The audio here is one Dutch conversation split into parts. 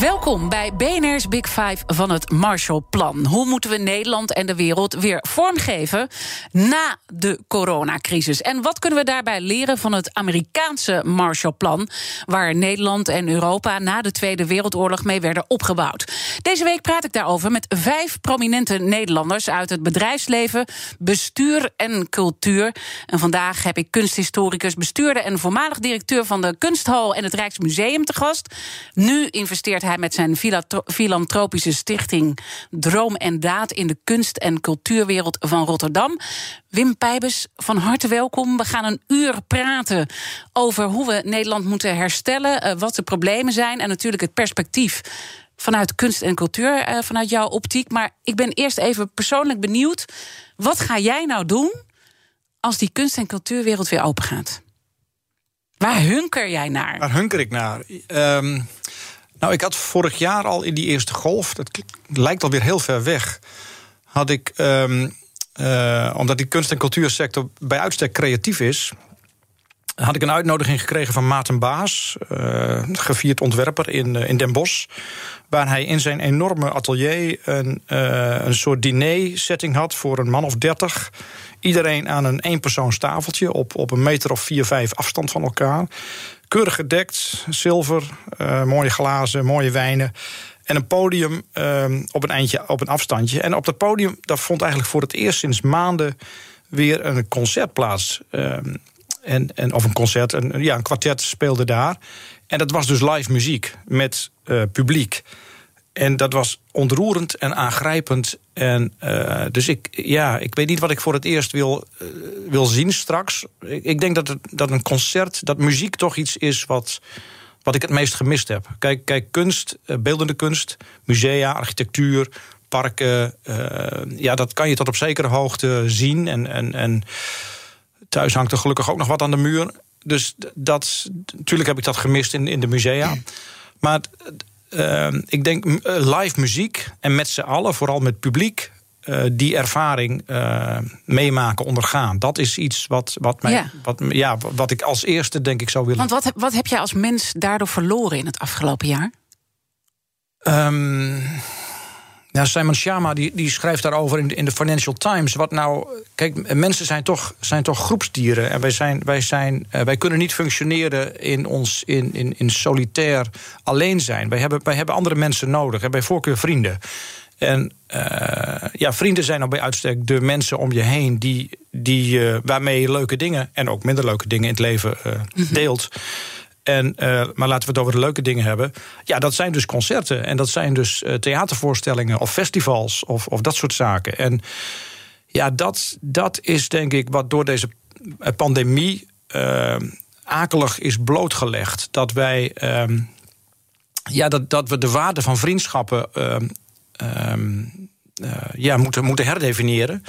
Welkom bij BNR's Big Five van het Marshallplan. Hoe moeten we Nederland en de wereld weer vormgeven na de coronacrisis? En wat kunnen we daarbij leren van het Amerikaanse Marshallplan, waar Nederland en Europa na de Tweede Wereldoorlog mee werden opgebouwd? Deze week praat ik daarover met vijf prominente Nederlanders uit het bedrijfsleven, bestuur en cultuur. En vandaag heb ik kunsthistoricus, bestuurder en voormalig directeur van de Kunsthal en het Rijksmuseum te gast. Nu investeert hij met zijn filantropische stichting Droom en Daad in de kunst- en cultuurwereld van Rotterdam. Wim Pijbes, van harte welkom. We gaan een uur praten over hoe we Nederland moeten herstellen, eh, wat de problemen zijn en natuurlijk het perspectief vanuit kunst en cultuur, eh, vanuit jouw optiek. Maar ik ben eerst even persoonlijk benieuwd. Wat ga jij nou doen als die kunst- en cultuurwereld weer open gaat? Waar hunker jij naar? Waar hunker ik naar? Um, nou, ik had vorig jaar al in die eerste golf, dat lijkt alweer heel ver weg, had ik, um, uh, omdat die kunst- en cultuursector bij uitstek creatief is, had ik een uitnodiging gekregen van Maarten Baas, uh, gevierd ontwerper in, uh, in Den Bosch. Waar hij in zijn enorme atelier een, een soort diner-setting had voor een man of dertig. Iedereen aan een eenpersoonstafeltje op, op een meter of vier, vijf afstand van elkaar. Keurig gedekt, zilver, uh, mooie glazen, mooie wijnen. En een podium uh, op een eindje, op een afstandje. En op dat podium, daar vond eigenlijk voor het eerst sinds maanden weer een concert plaats. Uh, en, en, of een concert, een, ja, een kwartet speelde daar. En dat was dus live muziek met uh, publiek. En dat was ontroerend en aangrijpend. En uh, dus ik, ja, ik weet niet wat ik voor het eerst wil, uh, wil zien straks. Ik, ik denk dat, dat een concert, dat muziek toch iets is wat, wat ik het meest gemist heb. Kijk, kijk kunst, uh, beeldende kunst, musea, architectuur, parken. ja, dat kan je tot op zekere hoogte zien. En, en, en thuis hangt er gelukkig ook nog wat aan de muur. Dus dat, natuurlijk heb ik dat gemist in, in de musea. Maar uh, ik denk uh, live muziek en met z'n allen, vooral met publiek, uh, die ervaring uh, meemaken, ondergaan. Dat is iets wat, wat, mij, ja. Wat, ja, wat ik als eerste denk ik zou willen. Want wat, wat heb jij als mens daardoor verloren in het afgelopen jaar? Um, ja, Simon Sharma die, die schrijft daarover in de, in de Financial Times. Wat nou, kijk, mensen zijn toch, zijn toch groepsdieren. En wij, zijn, wij, zijn, uh, wij kunnen niet functioneren in ons in, in, in solitair alleen zijn. Wij hebben, wij hebben andere mensen nodig. En bij voorkeur vrienden. En uh, ja, vrienden zijn al bij uitstek de mensen om je heen die, die, uh, waarmee je leuke dingen en ook minder leuke dingen in het leven deelt. En, uh, maar laten we het over de leuke dingen hebben. Ja, dat zijn dus concerten. En dat zijn dus uh, theatervoorstellingen of festivals of, of dat soort zaken. En ja, dat, dat is denk ik wat door deze pandemie uh, akelig is blootgelegd. Dat wij. ja, dat, dat we de waarde van vriendschappen ja, moeten, moeten herdefiniëren.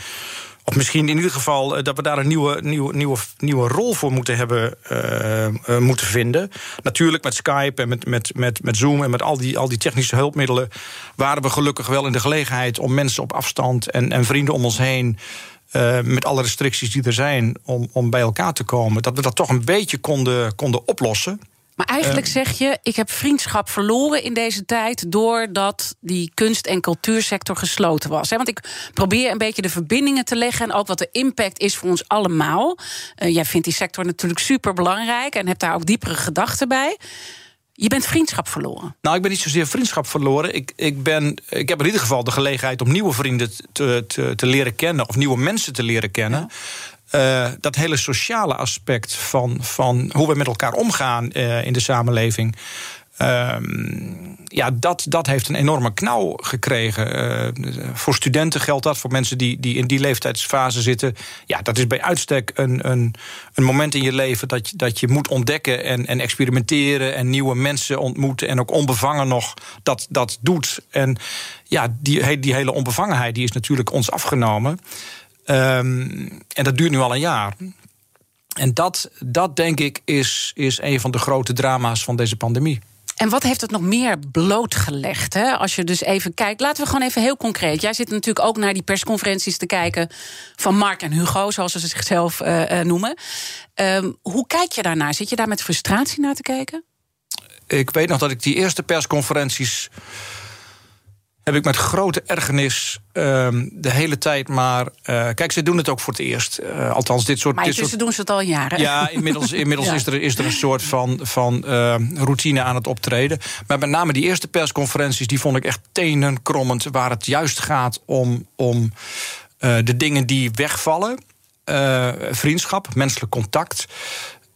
Of misschien in ieder geval dat we daar een nieuwe, nieuwe, nieuwe, nieuwe rol voor moeten hebben uh, uh, moeten vinden. Natuurlijk met Skype en met, met, met, met Zoom en met al die, al die technische hulpmiddelen waren we gelukkig wel in de gelegenheid om mensen op afstand en, en vrienden om ons heen. Met alle restricties die er zijn om, om bij elkaar te komen, dat we dat toch een beetje konden, konden oplossen. Maar eigenlijk zeg je, ik heb vriendschap verloren in deze tijd... doordat die kunst- en cultuursector gesloten was. Want ik probeer een beetje de verbindingen te leggen... en ook wat de impact is voor ons allemaal. Uh, jij vindt die sector natuurlijk super belangrijk... en hebt daar ook diepere gedachten bij. Je bent vriendschap verloren. Nou, ik ben niet zozeer vriendschap verloren. Ik, ik, ben, ik heb in ieder geval de gelegenheid om nieuwe vrienden te, te, te leren kennen... of nieuwe mensen te leren kennen... Ja. Uh, dat hele sociale aspect van, van hoe we met elkaar omgaan uh, in de samenleving. Ehm, ja, dat, dat heeft een enorme knauw gekregen. Uh, voor studenten geldt dat, voor mensen die, die in die leeftijdsfase zitten. Ja, dat is bij uitstek een, een, een moment in je leven dat je, dat je moet ontdekken en, en experimenteren en nieuwe mensen ontmoeten. En ook onbevangen nog dat, dat doet. En ja, die, die hele onbevangenheid die is natuurlijk ons afgenomen. Um, en dat duurt nu al een jaar. En dat, dat denk ik is, is een van de grote drama's van deze pandemie. En wat heeft het nog meer blootgelegd? Hè? Als je dus even kijkt, laten we gewoon even heel concreet. Jij zit natuurlijk ook naar die persconferenties te kijken van Mark en Hugo, zoals ze zichzelf uh, noemen. Um, hoe kijk je daarnaar? Zit je daar met frustratie naar te kijken? Ik weet nog dat ik die eerste persconferenties heb ik met grote ergernis um, de hele tijd maar. Uh, kijk, ze doen het ook voor het eerst. Uh, althans, dit soort. Maar dit soort, doen ze het al jaren. Ja, inmiddels, inmiddels ja. Is, er, is er een soort van, van uh, routine aan het optreden. Maar met name die eerste persconferenties, die vond ik echt tenenkrommend. Waar het juist gaat om, om de dingen die wegvallen. vriendschap, menselijk contact.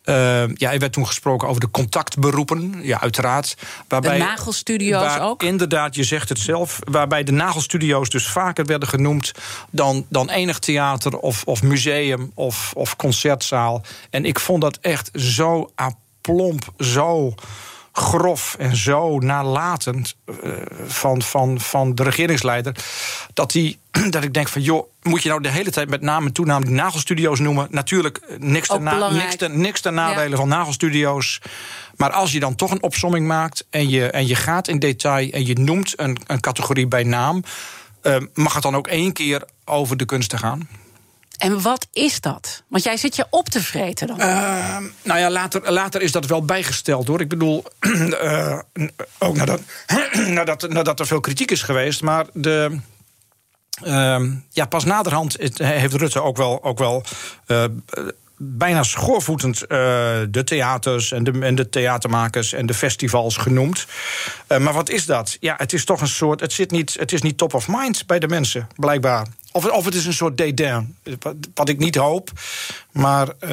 Uh, ja, er werd toen gesproken over de contactberoepen. Ja, uiteraard. Waarbij, de nagelstudio's waar, ook? Inderdaad, je zegt het zelf. Waarbij de nagelstudio's dus vaker werden genoemd dan, dan enig theater of, of museum of, of concertzaal. En ik vond dat echt zo aplomp, zo grof en zo nalatend uh, van, van, van de regeringsleider. Dat, die, dat ik denk van, joh, moet je nou de hele tijd met naam en toenaam die nagelstudio's noemen? Natuurlijk, eh, niks ten, na, niks ten, niks ten nadelen ja. van nagelstudio's. Maar als je dan toch een opsomming maakt en je, en je gaat in detail en je noemt een, een categorie bij naam, uh, mag het dan ook één keer over de kunsten gaan? En wat is dat? Want jij zit je op te vreten dan. Uh, nou ja, later, later is dat wel bijgesteld hoor. Ik bedoel, uh, ook nadat, nadat, nadat er veel kritiek is geweest. Maar de, uh, ja, pas naderhand heeft Rutte ook wel, ook wel uh, bijna schoorvoetend uh, de theaters en de, en de theatermakers en de festivals genoemd. Maar wat is dat? Ja, het is toch een soort. Het, zit niet, het is niet top of mind bij de mensen, blijkbaar. Of, of het is een soort dédain. Wat, wat ik niet hoop. Maar. Uh,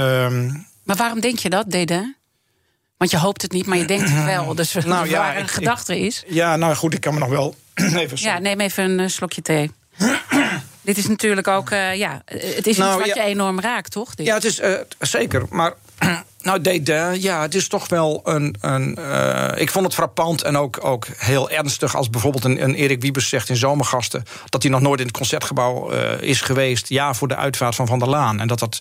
maar waarom denk je dat, dédain? Want je hoopt het niet, maar je denkt het wel. Dus nou, ja, waar een ik, gedachte is. Ja, nou goed, ik kan me nog wel. even ja, neem even een slokje thee. Dit is natuurlijk ook, uh, ja, het is nou, iets wat ja, je enorm raakt, toch? Dit? Ja, het is uh, zeker. Maar nou, Dédain, ja, het is toch wel een. een uh, ik vond het frappant en ook, ook heel ernstig als bijvoorbeeld een, een Erik Wiebes zegt in Zomergasten. dat hij nog nooit in het concertgebouw is geweest. Ja, voor de uitvaart van Van der Laan. En dat dat.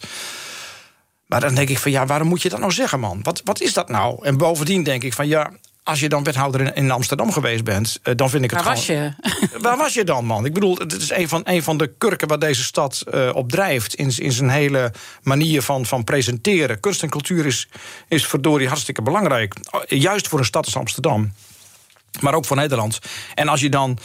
Maar dan denk ik van ja, waarom moet je dat nou zeggen, man? Wat, wat is dat nou? En bovendien denk ik van ja, als je dan wethouder in, in Amsterdam geweest bent, uh, dan vind ik het waar gewoon... was je? waar was je dan, man? Ik bedoel, het is een van, een van de kurken waar deze stad uh, op drijft... In, in zijn hele manier van, van presenteren. Kunst en cultuur is, is verdorie hartstikke belangrijk. Juist voor een stad als Amsterdam. Maar ook voor Nederland. En als je dan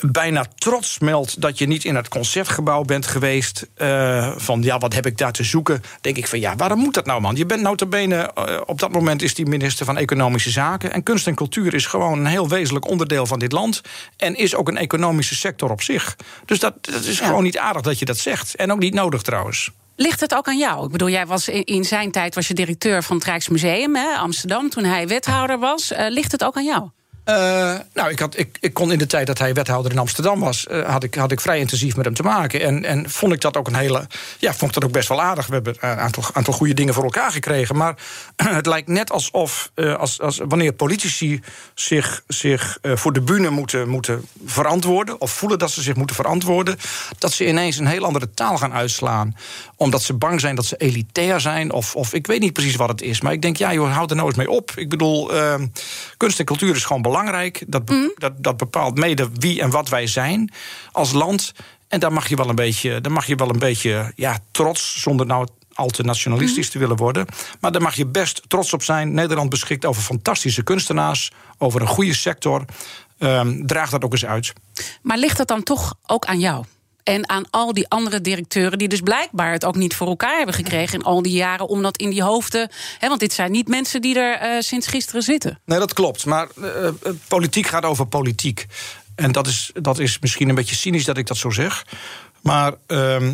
bijna trots meldt dat je niet in het concertgebouw bent geweest. Uh, van ja, wat heb ik daar te zoeken? Denk ik van ja, waarom moet dat nou, man? Je bent notabene, uh, op dat moment is die minister van Economische Zaken. En kunst en cultuur is gewoon een heel wezenlijk onderdeel van dit land. En is ook een economische sector op zich. Dus dat, dat is ja. gewoon niet aardig dat je dat zegt. En ook niet nodig trouwens. Ligt het ook aan jou? Ik bedoel, jij was in zijn tijd was je directeur van het Rijksmuseum, hè, Amsterdam, toen hij wethouder was. Uh, ligt het ook aan jou? Uh, nou, ik, had, ik, ik kon in de tijd dat hij wethouder in Amsterdam was, uh, had, ik, had ik vrij intensief met hem te maken. En, en vond ik dat ook een hele. Ja, vond ik dat ook best wel aardig. We hebben een aantal, aantal goede dingen voor elkaar gekregen. Maar het lijkt net alsof uh, als, als wanneer politici zich, zich voor de bühne moeten, moeten verantwoorden, of voelen dat ze zich moeten verantwoorden, dat ze ineens een heel andere taal gaan uitslaan. Omdat ze bang zijn dat ze elitair zijn, of, of ik weet niet precies wat het is. Maar ik denk, ja, joh, houd er nou eens mee op. Ik bedoel, kunst en cultuur is gewoon belangrijk belangrijk. Dat, be mm. dat, dat bepaalt mede wie en wat wij zijn als land. En daar mag je wel een beetje, daar mag je wel een beetje ja, trots, zonder nou al te nationalistisch mm. te willen worden. Maar daar mag je best trots op zijn. Nederland beschikt over fantastische kunstenaars, over een goede sector. Um, draag dat ook eens uit. Maar ligt dat dan toch ook aan jou? En aan al die andere directeuren die dus blijkbaar het ook niet voor elkaar hebben gekregen in al die jaren om dat in die hoofden. Hè, want dit zijn niet mensen die er uh, sinds gisteren zitten. Nee, dat klopt. Maar uh, politiek gaat over politiek. En dat is, dat is misschien een beetje cynisch dat ik dat zo zeg. Maar. Uh,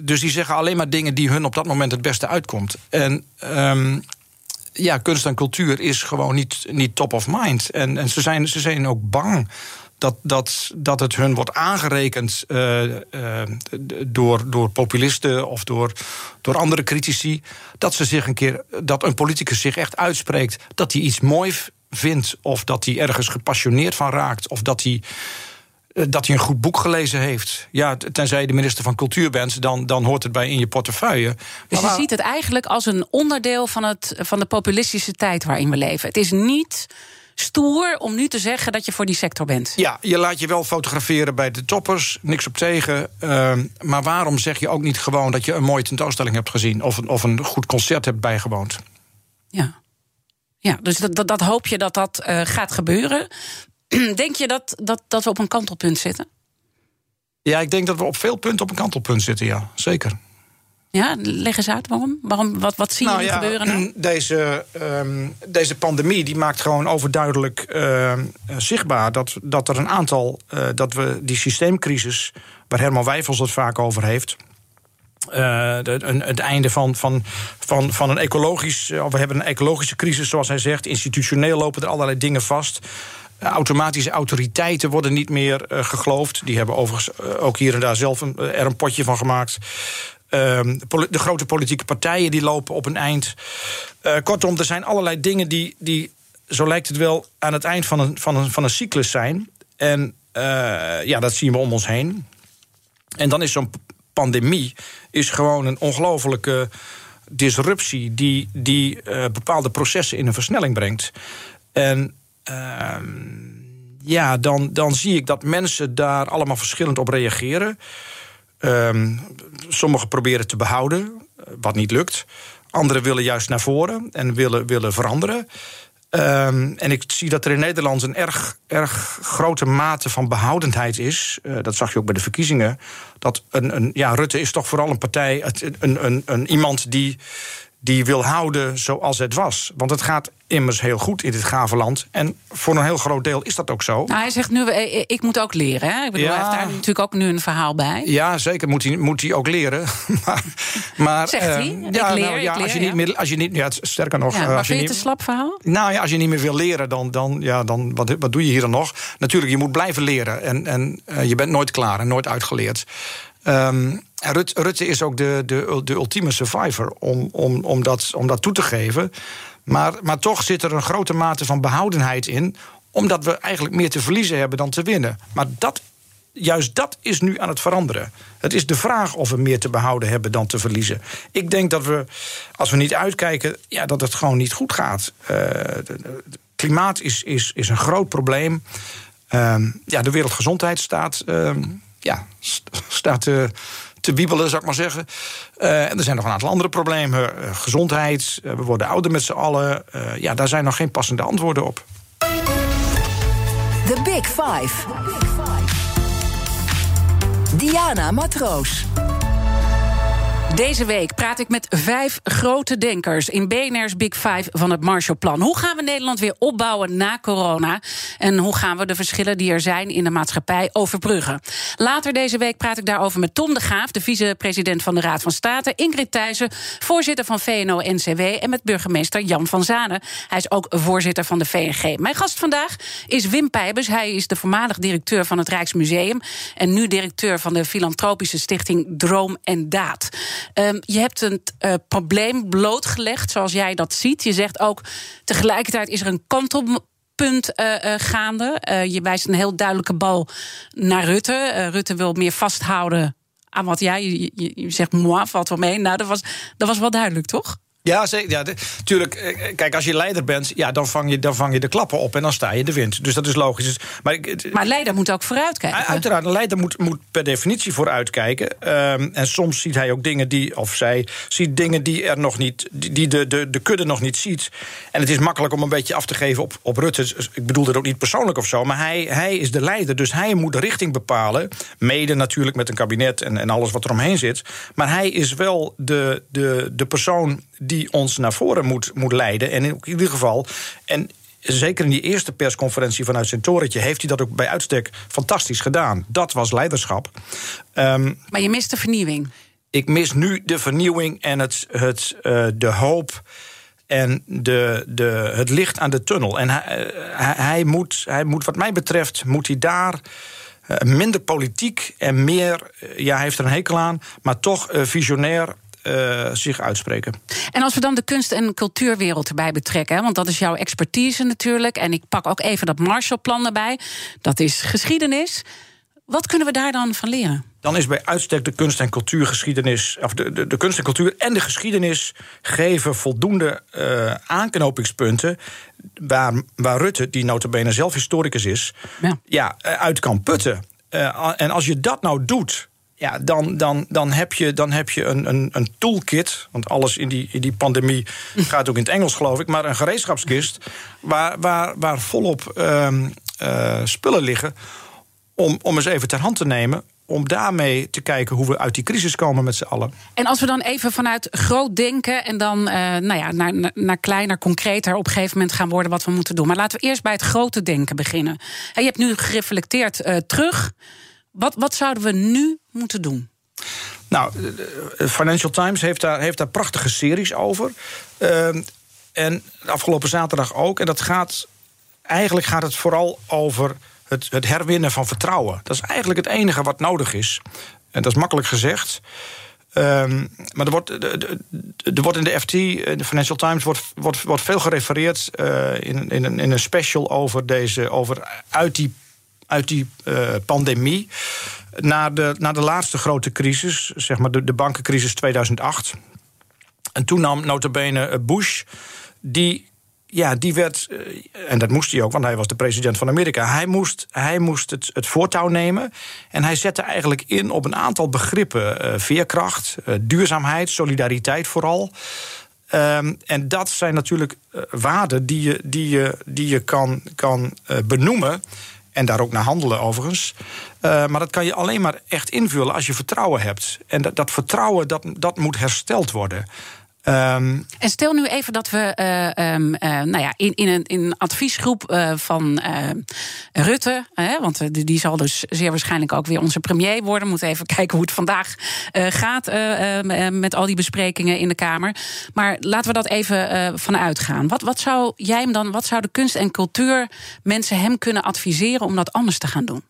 dus die zeggen alleen maar dingen die hun op dat moment het beste uitkomt. En. Um, ja, kunst en cultuur is gewoon niet, niet top of mind. En, en ze, zijn, ze zijn ook bang dat, dat, dat het hun wordt aangerekend uh, uh, door, door populisten of door, door andere critici. Dat ze zich een keer, dat een politicus zich echt uitspreekt dat hij iets mooi vindt, of dat hij ergens gepassioneerd van raakt, of dat hij eh, dat hij een goed boek gelezen heeft. Ja, tenzij je de minister van Cultuur bent, dan, dan hoort het bij in je portefeuille. Dus je ziet het eigenlijk als een onderdeel van, het, van de populistische tijd waarin we leven. Het is niet stoer om nu te zeggen dat je voor die sector bent. Ja, je laat je wel fotograferen bij de toppers, niks op tegen. Uh, maar waarom zeg je ook niet gewoon dat je een mooie tentoonstelling hebt gezien of een, of een goed concert hebt bijgewoond? Ja. Ja, dus dat, dat, hoop je dat dat uh, gaat gebeuren. Denk je dat, dat, dat we op een kantelpunt zitten? Ja, ik denk dat we op veel punten op een kantelpunt zitten, ja. Zeker. Ja, leg eens uit waarom. waarom wat, wat zie je nou, gebeuren? Nou? Deze, um, deze pandemie die maakt gewoon overduidelijk uh, zichtbaar dat, dat er een aantal. Uh, dat we die systeemcrisis, waar Herman Wijfels het vaak over heeft. Uh, een, het einde van, van, van, van een ecologisch. we hebben een ecologische crisis, zoals hij zegt. Institutioneel lopen er allerlei dingen vast. Automatische autoriteiten worden niet meer uh, geloofd. Die hebben overigens ook hier en daar zelf een, er een potje van gemaakt. Ehm, de grote politieke partijen die lopen op een eind. Uh, kortom, er zijn allerlei dingen die, die, zo lijkt het wel, aan het eind van een, van een, van een cyclus zijn. En uh, ja, dat zien we om ons heen. En dan is zo'n pandemie is gewoon een ongelofelijke disruptie die, die uh, bepaalde processen in een versnelling brengt. En ehm, ja, dan, dan zie ik dat mensen daar allemaal verschillend op reageren. Um, sommigen proberen te behouden, wat niet lukt. Anderen willen juist naar voren en willen, willen veranderen. Um, en ik zie dat er in Nederland een erg, erg grote mate van behoudendheid is. Uh, dat zag je ook bij de verkiezingen. Dat een, een, ja, Rutte is toch vooral een partij, een, een, een, iemand die die wil houden zoals het was. Want het gaat immers heel goed in dit gave land. En voor een heel groot deel is dat ook zo. Nou, hij zegt nu, eh, ik moet ook leren. Hè? Ik bedoel, ja. hij heeft daar natuurlijk ook nu een verhaal bij. Ja, zeker moet hij, moet hij ook leren. maar, maar, zegt hij? Uh, ja, leer, nou, ja, als je niet meer, als je niet, ja, sterker nog. Ja, maar eh, als vind je het een slap verhaal? Nou ja, als je niet meer wil leren, dan, dan, ja, dan wat, wat doe je hier dan nog? Natuurlijk, je moet blijven leren. En, en uh, je bent nooit klaar en nooit uitgeleerd. Um, Rutte is ook de, de, de ultieme survivor om, om, om, dat, om dat toe te geven. Maar, maar toch zit er een grote mate van behoudenheid in, omdat we eigenlijk meer te verliezen hebben dan te winnen. Maar dat, juist dat is nu aan het veranderen. Het is de vraag of we meer te behouden hebben dan te verliezen. Ik denk dat we, als we niet uitkijken, ja, dat het gewoon niet goed gaat. Uh, klimaat is, is, is een groot probleem. Uh, ja, de Wereldgezondheid staat, uh, ja, staat te wiebelen, zou ik maar zeggen. Uh, en er zijn nog een aantal andere problemen. Uh, gezondheid, uh, we worden ouder met z'n allen. ja, daar zijn nog geen passende antwoorden op. The Big Five. Diana Matroos. Deze week praat ik met vijf grote denkers in BNR's Big Five van het Marshallplan. Hoe gaan we Nederland weer opbouwen na corona? En hoe gaan we de verschillen die er zijn in de maatschappij overbruggen? Later deze week praat ik daarover met Tom de Graaf, de vicepresident van de Raad van State, Ingrid Thijssen, voorzitter van VNO-NCW en met burgemeester Jan van Zanen. Hij is ook voorzitter van de VNG. Mijn gast vandaag is Wim Pijbus. Hij is de voormalig directeur van het Rijksmuseum en nu directeur van de filantropische stichting Droom en Daad. Um, je hebt een uh, probleem blootgelegd, zoals jij dat ziet. Je zegt ook tegelijkertijd is er een kantelpunt uh, uh, gaande. Uh, je wijst een heel duidelijke bal naar Rutte. Rutte wil meer vasthouden aan wat jij. Je zegt, moi, valt wel mee. Nou, dat was, dat was wel duidelijk, toch? Ja, zeker. Ja, tuurlijk. Eh, kijk, als je leider bent, ja, dan, vang je, dan vang je de klappen op en dan sta je de wind. Dus dat is logisch. Dus, maar, maar leider moet ook vooruitkijken. Uiteraard, een leider moet, moet per definitie vooruitkijken. Um, en soms ziet hij ook dingen die, of zij ziet dingen die er nog niet, die de, de, de kudde nog niet ziet. En het is makkelijk om een beetje af te geven op, op Rutte. Dus ik bedoel dat ook niet persoonlijk of zo, maar hij, hij is de leider. Dus hij moet de richting bepalen. Mede natuurlijk met een kabinet en, en alles wat er omheen zit. Maar hij is wel de, de, de persoon die ons naar voren moet, moet leiden. En in ieder geval. En zeker in die eerste persconferentie vanuit zijn torentje... heeft hij dat ook bij uitstek fantastisch gedaan. Dat was leiderschap. Um, maar je mist de vernieuwing. Ik mis nu de vernieuwing en het, het, uh, de hoop en de, de, het licht aan de tunnel. En hij, hij, hij moet, hij moet, wat mij betreft, moet hij daar minder politiek en meer, ja, hij heeft er een hekel aan, maar toch visionair uh, zich uitspreken. En als we dan de kunst- en cultuurwereld erbij betrekken, want dat is jouw expertise natuurlijk. En ik pak ook even dat Marshallplan erbij. Dat is geschiedenis. Wat kunnen we daar dan van leren? Dan is bij uitstek de kunst- en cultuurgeschiedenis. of de, de, de kunst en cultuur en de geschiedenis. geven voldoende uh, aanknopingspunten. Waar, waar Rutte, die notabene zelf historicus is. ja, ja uit kan putten. Uh, en als je dat nou doet ja, dan, dan, dan heb je, dan heb je een, een, een toolkit. Want alles in die, in die pandemie gaat ook in het Engels, geloof ik. Maar een gereedschapskist waar, waar, waar volop uh, uh, spullen liggen. Om, om eens even ter hand te nemen om daarmee te kijken hoe we uit die crisis komen met z'n allen. En als we dan even vanuit groot denken en dan uh, nou ja, naar, naar kleiner, concreter op een gegeven moment gaan worden wat we moeten doen. Maar laten we eerst bij het grote denken beginnen. En je hebt nu gereflecteerd uh, terug. Wat, wat zouden we nu moeten doen? Nou, Financial Times heeft daar, heeft daar prachtige series over. Uh, en afgelopen zaterdag ook. En dat gaat. Eigenlijk gaat het vooral over het, het herwinnen van vertrouwen. Dat is eigenlijk het enige wat nodig is. En dat is makkelijk gezegd. Um, maar er wordt, er wordt in de FT, de Financial Times, wordt, wordt, wordt veel gerefereerd uh, in, in, een, in een special over deze, over uit die uit die uh, pandemie naar de, naar de laatste grote crisis, zeg maar de, de bankencrisis 2008. En toen nam notabene Bush, die, ja, die werd, uh, en dat moest hij ook, want hij was de president van Amerika. Hij moest, hij moest het, het voortouw nemen. En hij zette eigenlijk in op een aantal begrippen: veerkracht, duurzaamheid, solidariteit vooral. Um, en dat zijn natuurlijk waarden die je, die je, die je kan, kan benoemen. En daar ook naar handelen overigens. Uh, maar dat kan je alleen maar echt invullen als je vertrouwen hebt. En dat, dat vertrouwen dat, dat moet hersteld worden. Um, en stel nu even dat we uh, um, uh, nou ja, in, in, een, in een adviesgroep uh, van Rutte, want die, die zal dus zeer waarschijnlijk ook weer onze premier worden. We moeten even kijken hoe het vandaag gaat met al die besprekingen in de Kamer. Maar laten we dat even vanuit gaan. Wat, wat zou jij hem dan, wat zou de kunst- en cultuur mensen hem kunnen adviseren om dat anders te gaan doen?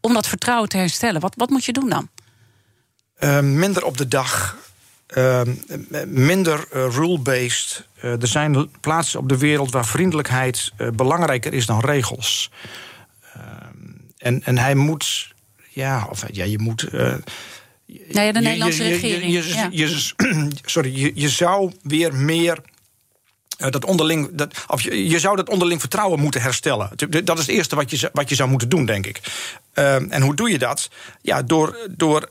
Om dat vertrouwen te herstellen. Wat, wat moet je doen dan? minder op de dag uh, minder uh, rule-based. Uh, er zijn plaatsen op de wereld waar vriendelijkheid uh, belangrijker is dan regels. Ehm, en, en hij moet, ja, of ja, je moet. nou ja, de Nederlandse je, regering. Je, ja. sorry, je, je zou weer meer. dat onderling, dat, of je, je zou dat onderling vertrouwen moeten herstellen. Dat is het eerste wat je, wat je zou moeten doen, denk ik. Ehm, en hoe doe je dat? Ja, door, door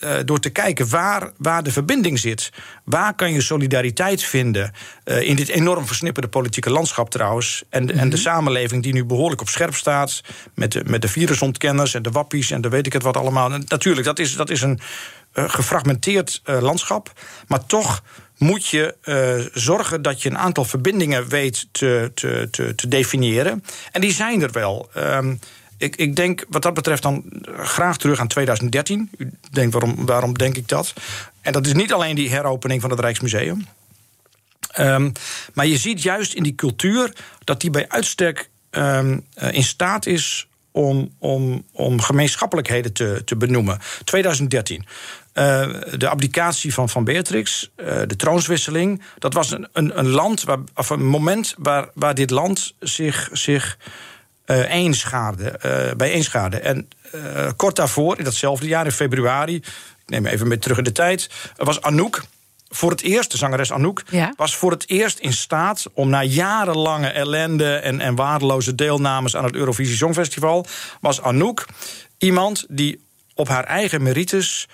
uh, door te kijken waar, waar de verbinding zit. Waar kan je solidariteit vinden uh, in dit enorm versnipperde politieke landschap trouwens. En, mm -hmm. en de mhm. samenleving die nu behoorlijk op scherp staat. Met de, met de virusontkenners en de wappies en de weet ik het wat allemaal. En natuurlijk, dat is, dat is een uh, gefragmenteerd landschap. Maar toch moet je zorgen dat je een aantal verbindingen weet te, te, te, te definiëren. En die zijn er wel. Um, ik, ik denk wat dat betreft dan graag terug aan 2013. U denkt, waarom, waarom denk ik dat? En dat is niet alleen die heropening van het Rijksmuseum. Um, maar je ziet juist in die cultuur dat die bij uitstek um, in staat is om, om, om gemeenschappelijkheden te, te benoemen. 2013. Uh, de abdicatie van, van Beatrix, de troonswisseling. Dat was een, een, een land, waar, of een moment waar, waar dit land zich, zich eenschade, uh, bij eenschade. En uh, kort daarvoor, in datzelfde jaar, in februari, ik neem even mee terug in de tijd, was Anouk. Voor het eerst, de zangeres Anouk, ja. was voor het eerst in staat om na jarenlange ellende en, en waardeloze deelnames aan het Eurovisie Songfestival, was Anouk iemand die op haar eigen merites,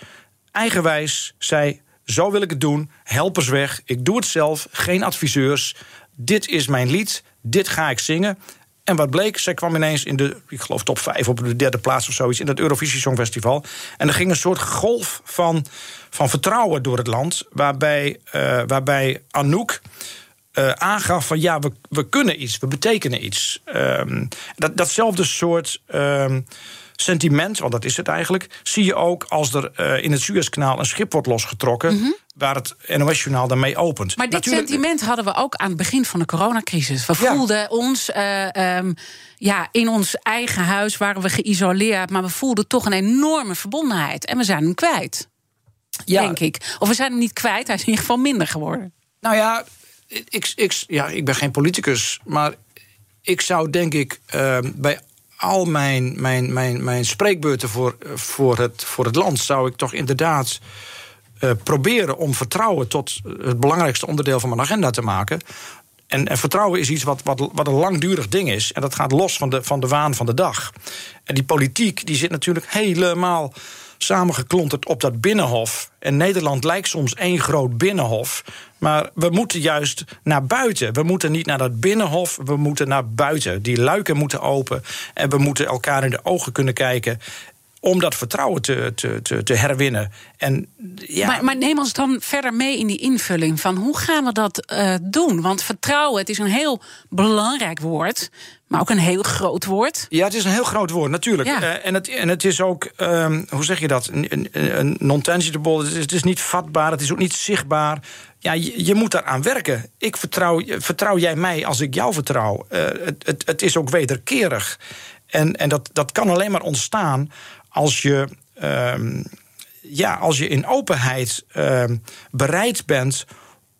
eigenwijs zei: Zo wil ik het doen, helpers weg, ik doe het zelf, geen adviseurs. Dit is mijn lied, dit ga ik zingen. En wat bleek, zij kwam ineens in de, ik geloof top 5 op de derde plaats of zoiets, in dat Eurovisie Songfestival. En er ging een soort golf van, van vertrouwen door het land, waarbij, uh, waarbij Anouk. Uh, aangaf van ja, we, we kunnen iets, we betekenen iets. Um, dat, datzelfde soort um, sentiment, want dat is het eigenlijk, zie je ook als er uh, in het Suezkanaal een schip wordt losgetrokken. Mm -hmm. waar het NOS-journaal daarmee opent. Maar dit sentiment hadden we ook aan het begin van de coronacrisis. We voelden ons uh, um, ja, in ons eigen huis waren we geïsoleerd, maar we voelden toch een enorme verbondenheid. En we zijn hem kwijt. Ja. Denk ik. Of we zijn hem niet kwijt, hij is in ieder geval minder geworden. Nou ja, ik, ik, ja, ik ben geen politicus, maar ik zou denk ik uh, bij al mijn, mijn, mijn, mijn spreekbeurten voor, voor, het, voor het land, zou ik toch inderdaad uh, proberen om vertrouwen tot het belangrijkste onderdeel van mijn agenda te maken. En, en, vertrouwen is iets wat, wat, wat een langdurig ding is. En dat gaat los van de, van de waan van de dag. En die politiek die zit natuurlijk helemaal samengeklonterd op dat binnenhof. En Nederland lijkt soms één groot binnenhof. Maar we moeten juist naar buiten. We moeten niet naar dat binnenhof, we moeten naar buiten. Die luiken moeten open en we moeten elkaar in de ogen kunnen kijken om dat vertrouwen te, te, te, te herwinnen. En, ja. maar, maar, neem ons dan verder mee in die invulling van hoe gaan we dat uh, doen? Want vertrouwen, het is een heel belangrijk woord. Maar ook een heel groot woord. Ja, het is een heel groot woord, natuurlijk. Ja. Uh, en, het, en het is ook, um, hoe zeg je dat? Een, non-tangible. Het is, het is niet vatbaar, het is ook niet zichtbaar. Ja, je, je moet daaraan werken. Ik vertrouw, vertrouw jij mij als ik jou vertrouw? Uh, het, het, het is ook wederkerig. En, en dat, dat kan alleen maar ontstaan als je, um, ja, als je in openheid um, bereid bent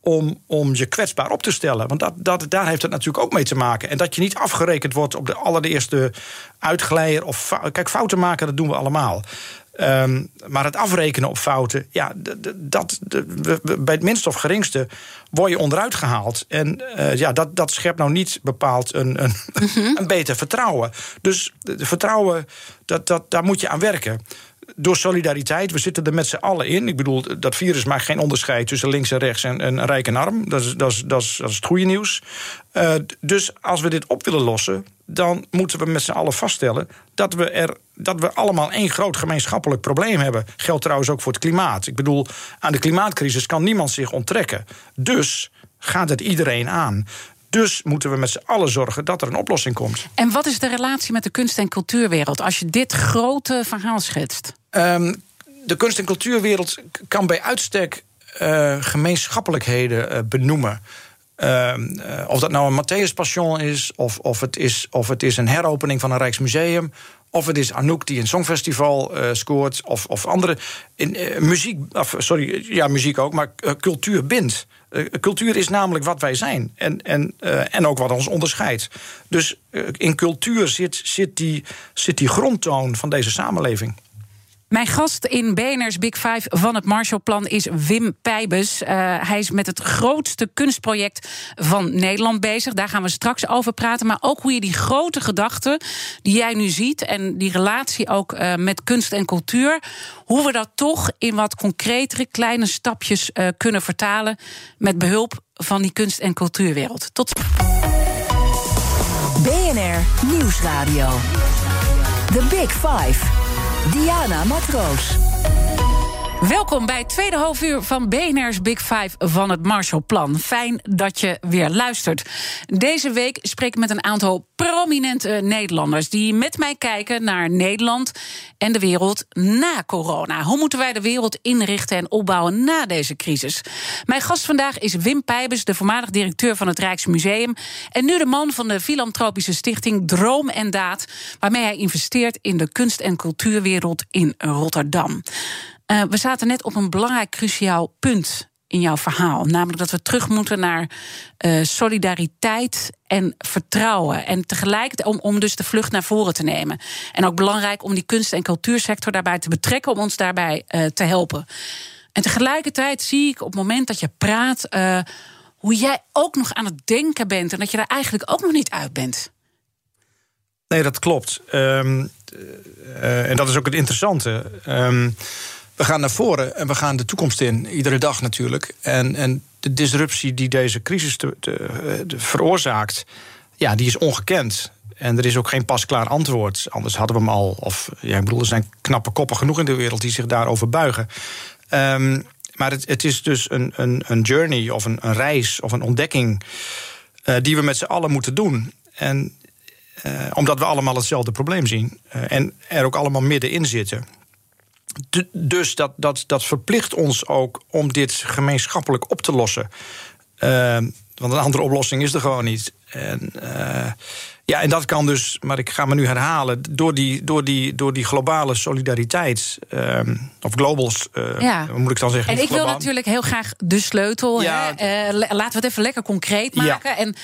om, om je kwetsbaar op te stellen. Want dat, dat, daar heeft het natuurlijk ook mee te maken. En dat je niet afgerekend wordt op de allereerste uitglijder. Of kijk, fouten maken, dat doen we allemaal. Um, maar het afrekenen op fouten, ja, dat, bij het minst of geringste word je onderuit gehaald. En uh, ja, dat, dat schept nou niet bepaald een, een, mm een beter vertrouwen. Dus de, vertrouwen, dat, dat, daar moet je aan werken door solidariteit. We zitten er met z'n allen in. Ik bedoel, dat virus maakt geen onderscheid tussen links en rechts en, en rijk en arm. Dat is, dat is, dat is, dat is het goede nieuws. Uh, dus als we dit op willen lossen, dan moeten we met z'n allen vaststellen dat we er dat we allemaal één groot gemeenschappelijk probleem hebben. Geldt trouwens ook voor het klimaat. Ik bedoel, aan de klimaatcrisis kan niemand zich onttrekken. Dus gaat het iedereen aan. Dus moeten we met z'n allen zorgen dat er een oplossing komt. En wat is de relatie met de kunst- en cultuurwereld als je dit grote verhaal schetst? Um, de kunst- en cultuurwereld kan bij uitstek uh, gemeenschappelijkheden uh, benoemen. Uh, of dat nou een Matthäus Passion is, of, of, het is, of het is een heropening van een Rijksmuseum, of het is Anouk die een songfestival scoort, of, of andere. In, muziek, of, sorry, ja, muziek ook, maar cultuur bindt. cultuur is namelijk wat wij zijn en, en, en ook wat ons onderscheidt. Dus in cultuur zit, zit, die, zit die grondtoon van deze samenleving. Mijn gast in BNR's Big Five van het Marshallplan is Wim Pijbus. Uh, hij is met het grootste kunstproject van Nederland bezig. Daar gaan we straks over praten. Maar ook hoe je die grote gedachten die jij nu ziet... en die relatie ook uh, met kunst en cultuur... hoe we dat toch in wat concretere kleine stapjes uh, kunnen vertalen... met behulp van die kunst- en cultuurwereld. Tot BNR Nieuwsradio. The Big Five. Diana Matroos. Welkom bij het tweede halfuur van BNR's Big Five van het Marshallplan. Fijn dat je weer luistert. Deze week spreek ik met een aantal prominente Nederlanders... die met mij kijken naar Nederland en de wereld na corona. Hoe moeten wij de wereld inrichten en opbouwen na deze crisis? Mijn gast vandaag is Wim Pijbus, de voormalig directeur van het Rijksmuseum... en nu de man van de filantropische stichting Droom en Daad... waarmee hij investeert in de kunst- en cultuurwereld in Rotterdam. Uh, we zaten net op een belangrijk cruciaal punt in jouw verhaal. Namelijk dat we terug moeten naar uh, solidariteit en vertrouwen. En tegelijkertijd om, om dus de vlucht naar voren te nemen. En ook belangrijk om die kunst- en cultuursector daarbij te betrekken, om ons daarbij uh, te helpen. En tegelijkertijd zie ik op het moment dat je praat. hoe jij ook nog aan het denken bent en dat je daar eigenlijk ook nog niet uit bent. Nee, dat klopt. Um, en dat is ook het interessante. Um, we gaan naar voren en we gaan de toekomst in, iedere dag natuurlijk. En, en de disruptie die deze crisis te, te, veroorzaakt, ja, die is ongekend. En er is ook geen pasklaar antwoord. Anders hadden we hem al. Of ja, ik bedoel, er zijn knappe koppen genoeg in de wereld die zich daarover buigen. Um, maar het, het, is dus een, een, een journey of een, een, reis of een ontdekking uh, die we met z'n allen moeten doen. En uh, omdat we allemaal hetzelfde probleem zien. En er ook allemaal middenin zitten. Dus dat, dat, dat verplicht ons ook om dit gemeenschappelijk op te lossen. Ehm, want een andere oplossing is er gewoon niet. En, uh, ja, en dat kan dus, maar ik ga me nu herhalen, door die, door die, door die globale solidariteit, uh, of globals, uh, ja. moet ik dan zeggen. En ik wil natuurlijk heel graag de sleutel. Ja. Hè? Uh, laten we het even lekker concreet maken. Ja. En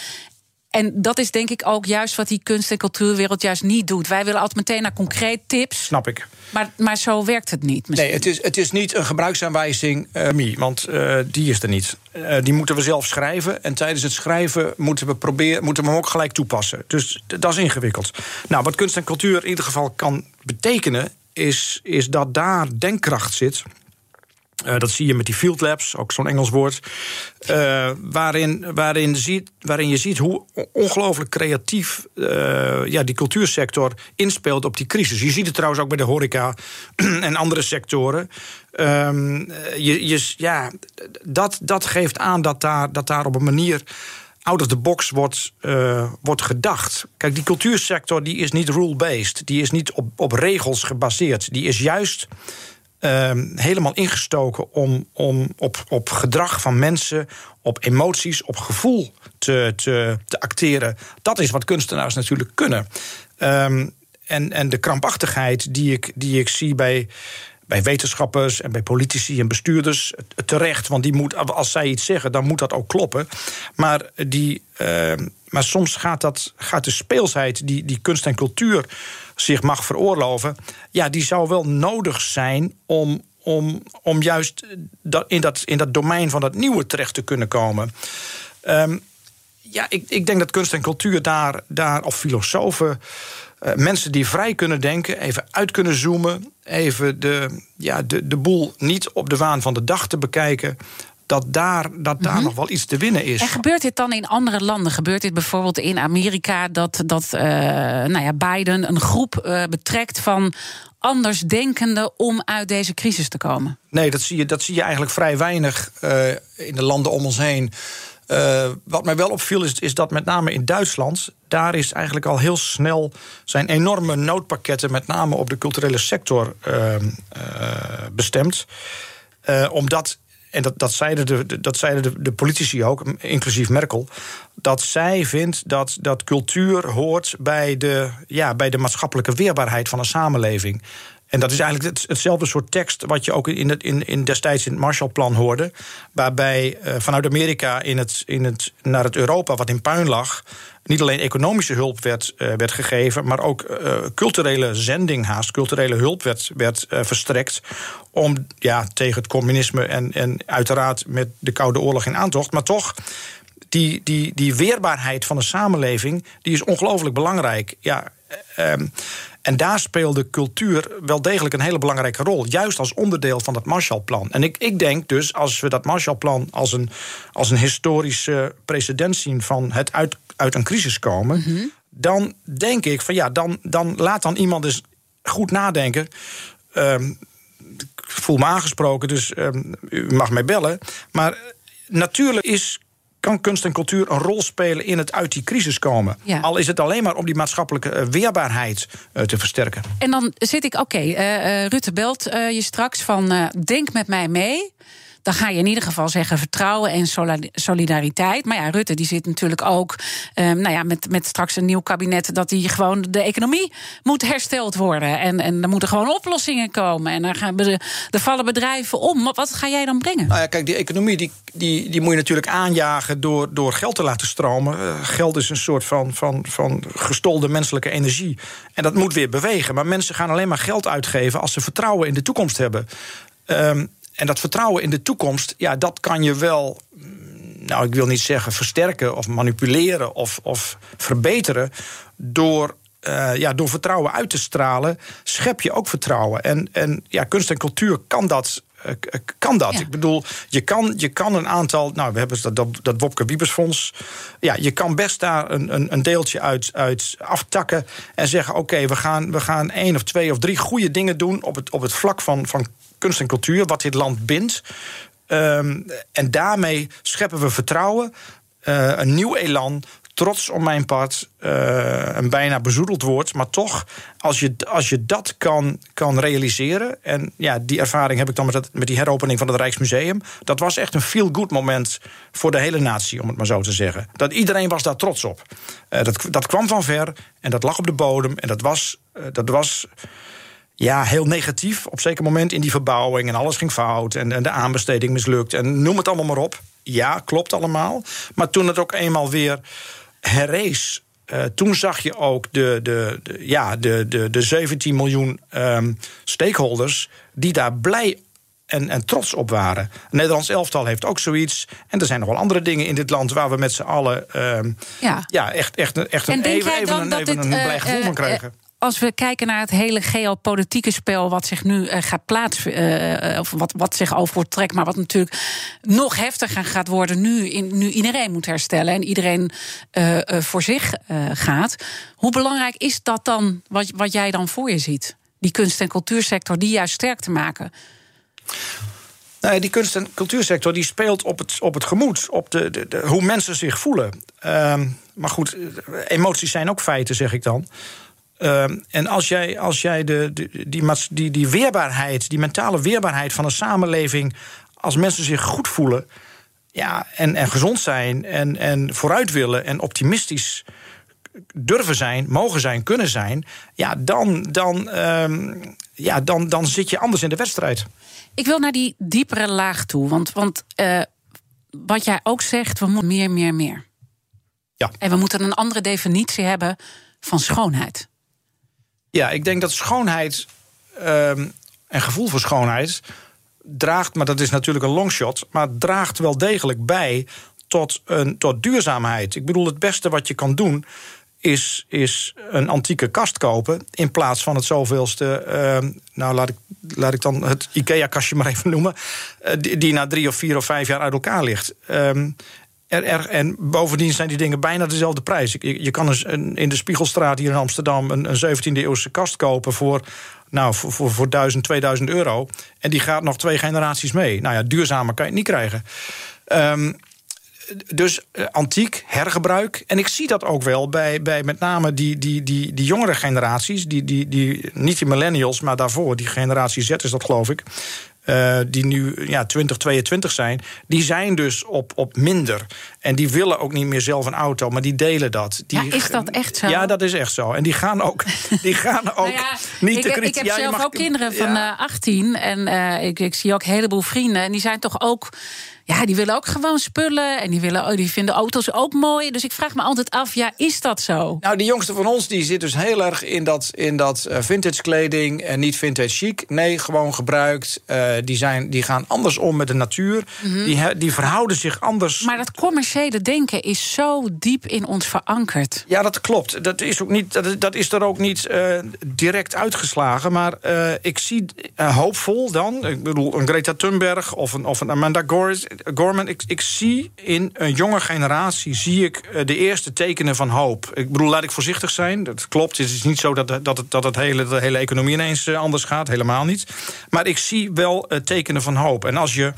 en dat is denk ik ook juist wat die kunst- en cultuurwereld juist niet doet. Wij willen altijd meteen naar concreet tips. Snap ik. Maar, maar zo werkt het niet. Misschien. Nee, het is, het is niet een gebruiksaanwijzing, uh, want uh, die is er niet. Uh, die moeten we zelf schrijven. En tijdens het schrijven moeten we, proberen, moeten we hem ook gelijk toepassen. Dus dat is ingewikkeld. Nou, wat kunst en cultuur in ieder geval kan betekenen, is, is dat daar denkkracht zit. Uh, dat zie je met die field labs, ook zo'n Engels woord. Uh, waarin, waarin, ziet, waarin je ziet hoe ongelooflijk creatief uh, ja, die cultuursector inspeelt op die crisis. Je ziet het trouwens ook bij de horeca en andere sectoren. Um, je, je, ja, dat, dat geeft aan dat daar, dat daar op een manier out of the box wordt, wordt gedacht. Kijk, die cultuursector die is niet rule-based. Die is niet op, op regels gebaseerd. Die is juist uh, helemaal ingestoken om, om op, op gedrag van mensen, op emoties, op gevoel te, te, te acteren. Dat is wat kunstenaars natuurlijk kunnen. Um, en, en de krampachtigheid die ik, die ik zie bij, bij wetenschappers en bij politici en bestuurders terecht. Want die moet, als zij iets zeggen, dan moet dat ook kloppen. Maar, die, uh, maar soms gaat, dat, gaat de speelsheid die, die kunst en cultuur zich mag veroorloven, ja, die zou wel nodig zijn om, om, om juist dat, in, dat, in dat domein van dat nieuwe terecht te kunnen komen. Um, ja, ik, ik denk dat kunst en cultuur daar, daar of filosofen. Uh, mensen die vrij kunnen denken, even uit kunnen zoomen, even de, ja, de, de boel niet op de waan van de dag te bekijken, dat daar, dat daar mhm. nog wel iets te winnen is. En gebeurt dit dan in andere landen? Gebeurt dit bijvoorbeeld in Amerika dat, dat uh, nou ja, Biden een groep uh, betrekt van andersdenkenden om uit deze crisis te komen? Nee, dat zie je, dat zie je eigenlijk vrij weinig uh, in de landen om ons heen. Uh, wat mij wel opviel is, is dat met name in Duitsland... daar is eigenlijk al heel snel zijn enorme noodpakketten... met name op de culturele sector uh, uh, bestemd. omdat en dat, dat zeiden, de, dat zeiden de, de, politici ook, inclusief Merkel, dat zij vindt dat, dat cultuur hoort bij de, ja, bij de maatschappelijke weerbaarheid van een samenleving. En dat is eigenlijk hetzelfde soort tekst wat je ook in, het, in, in destijds in het Marshallplan hoorde. Waarbij uh, vanuit Amerika in het, in het, naar het Europa, wat in puin lag, niet alleen economische hulp werd, uh, werd gegeven, maar ook uh, culturele zending haast, culturele hulp werd, werd verstrekt. Om ja, tegen het communisme en, en uiteraard met de Koude Oorlog in aantocht, maar toch die, die, die weerbaarheid van de samenleving, die is ongelooflijk belangrijk. Ja, um, en daar speelde cultuur wel degelijk een hele belangrijke rol. Juist als onderdeel van het Marshallplan. En ik, ik denk dus, als we dat Marshallplan als een, als een historische precedent zien van het uit, uit een crisis komen. Mhm. Dan denk ik van ja, dan, dan laat dan iemand eens goed nadenken. Um, ik voel me aangesproken, dus um, u mag mij bellen. Maar natuurlijk is kan kunst en cultuur een rol spelen in het uit die crisis komen. Al is het alleen maar om die maatschappelijke eh, weerbaarheid eh, te versterken. En dan zit ik, oké, okay, uh, uh, Rutte belt je straks van denk met mij mee dan ga je in ieder geval zeggen vertrouwen en solidariteit. Maar ja, Rutte die zit natuurlijk ook um, nou ja, met, met straks een nieuw kabinet dat die gewoon de economie moet hersteld worden. En, en er moeten gewoon oplossingen komen. En dan gaan er vallen bedrijven om. Wat ga jij dan brengen? Nou ja, kijk, die economie die, die, die moet je natuurlijk aanjagen door, door geld te laten stromen. Uh, geld is een soort van, van, van gestolde menselijke energie. En dat moet weer bewegen. Maar mensen gaan alleen maar geld uitgeven als ze vertrouwen in de toekomst hebben. Um, en dat vertrouwen in de toekomst, ja, dat kan je wel, nou, ik wil niet zeggen versterken of manipuleren of, of verbeteren. Door uh, ja, door vertrouwen uit te stralen, schep je ook vertrouwen. En, en ja, kunst en cultuur kan dat. Uh, kan dat. Ik bedoel, je kan, je kan een aantal. Nou, we hebben dat, dat, dat Wopke Wiebersfonds. Ja, je kan best daar een, een, een deeltje uit, uit aftakken. En zeggen: oké, we, gaan, we gaan één of twee of drie goede dingen doen. op het, op het vlak van, van kunst en cultuur, wat dit land bindt. Um, en daarmee scheppen we vertrouwen, uh, een nieuw elan trots op mijn part. Uh, een bijna bezoedeld woord. Maar toch, als je, als je dat kan, kan realiseren. En ja, die ervaring heb ik dan met, met die heropening van het Rijksmuseum. Dat was echt een feel-good moment voor de hele natie, om het maar zo te zeggen. Dat iedereen was daar trots op. Uh, dat, dat kwam van ver en dat lag op de bodem. En dat was. Dat was ja, heel negatief op zeker moment in die verbouwing. En alles ging fout. En, en de aanbesteding mislukt. En noem het allemaal maar op. Ja, klopt allemaal. Maar toen het ook eenmaal weer herrees. Uh, toen zag je ook de, de, de, ja, de, de, de 17 miljoen um, stakeholders die daar blij en, en, trots op waren. Het Nederlands elftal heeft ook zoiets. En er zijn nog wel andere dingen in dit land waar we met z'n allen um, ja. ja. echt, echt, echt een, even, even, een, even een blij gevoel uh, van krijgen als we kijken naar het hele geopolitieke spel wat zich nu uh, gaat plaatsen, uh, of wat, wat zich over trekt, maar wat natuurlijk nog heftiger gaat worden nu, in, nu iedereen moet herstellen en iedereen voor zich gaat. Hoe belangrijk is dat dan, wat, wat jij dan voor je ziet? Die kunst- en cultuursector, die juist sterk te maken? Nee, die kunst- en cultuursector die speelt op het, op het gemoed, op de, de, de hoe mensen zich voelen. Uh, maar goed, emoties zijn ook feiten, zeg ik dan. Uh, en als jij, als jij de, de, die, die, die weerbaarheid, die mentale weerbaarheid van een samenleving, als mensen zich goed voelen ja, en, en gezond zijn en, en vooruit willen en optimistisch durven zijn, mogen zijn, kunnen zijn, ja, dan, dan, um, ja, dan, dan zit je anders in de wedstrijd. Ik wil naar die diepere laag toe, want, want uh, wat jij ook zegt, we moeten meer, meer, meer. Ja. En we moeten een andere definitie hebben van schoonheid. Ja, ik denk dat schoonheid um, en gevoel voor schoonheid draagt, maar dat is natuurlijk een longshot, maar draagt wel degelijk bij tot, een, tot duurzaamheid. Ik bedoel, het beste wat je kan doen is, is een antieke kast kopen in plaats van het zoveelste. Uh, nou, laat ik, laat ik dan het IKEA-kastje maar even noemen. Die, die, na drie of vier of vijf jaar uit elkaar ligt. Um, er, en bovendien zijn die dingen bijna dezelfde prijs. Je, je kan een, in de Spiegelstraat hier in Amsterdam een, een 17e-eeuwse kast kopen voor, nou, voor, voor, voor 1000, 2000 euro. En die gaat nog twee generaties mee. Nou ja, duurzamer kan je het niet krijgen. Um, dus uh, antiek, hergebruik. En ik zie dat ook wel bij, bij met name die, die, die, die jongere generaties. Die, die, die, niet die millennials, maar daarvoor, die generatie Z is dat geloof ik. Uh, die nu ja, 2022 zijn, die zijn dus op, op minder. En die willen ook niet meer zelf een auto, maar die delen dat. Die, ja, is dat echt zo? Ja, dat is echt zo. En die gaan ook, die gaan ook nou ja, niet ik, te kritisch. Ik heb ja, zelf mag, ook kinderen van uh, 18 en uh, ik, ik zie ook een heleboel vrienden. En die zijn toch ook ja, die willen ook gewoon spullen. En die, willen, oh, die vinden auto's ook mooi. Dus ik vraag me altijd af, ja, is dat zo? Nou, die jongste van ons die zit dus heel erg in dat, in dat uh, vintage kleding. En niet vintage chic. Nee, gewoon gebruikt. Uh, die, zijn, die gaan anders om met de natuur. Mm -hmm. die, die verhouden zich anders. Maar dat commerciële denken is zo diep in ons verankerd. Ja, dat klopt. Dat is, ook niet, dat, dat is er ook niet uh, direct uitgeslagen. Maar ik zie hoopvol dan. Ik bedoel, een Greta Thunberg of een, of een Amanda Gorris Gorman, ik, ik zie in een jonge generatie zie ik eh, de eerste tekenen van hoop. Ik bedoel, laat ik voorzichtig zijn. Dat klopt. Het is niet zo dat, dat, het, dat het hele, de hele economie ineens eh, anders gaat. Helemaal niet. Maar ik zie wel tekenen van hoop. En als je.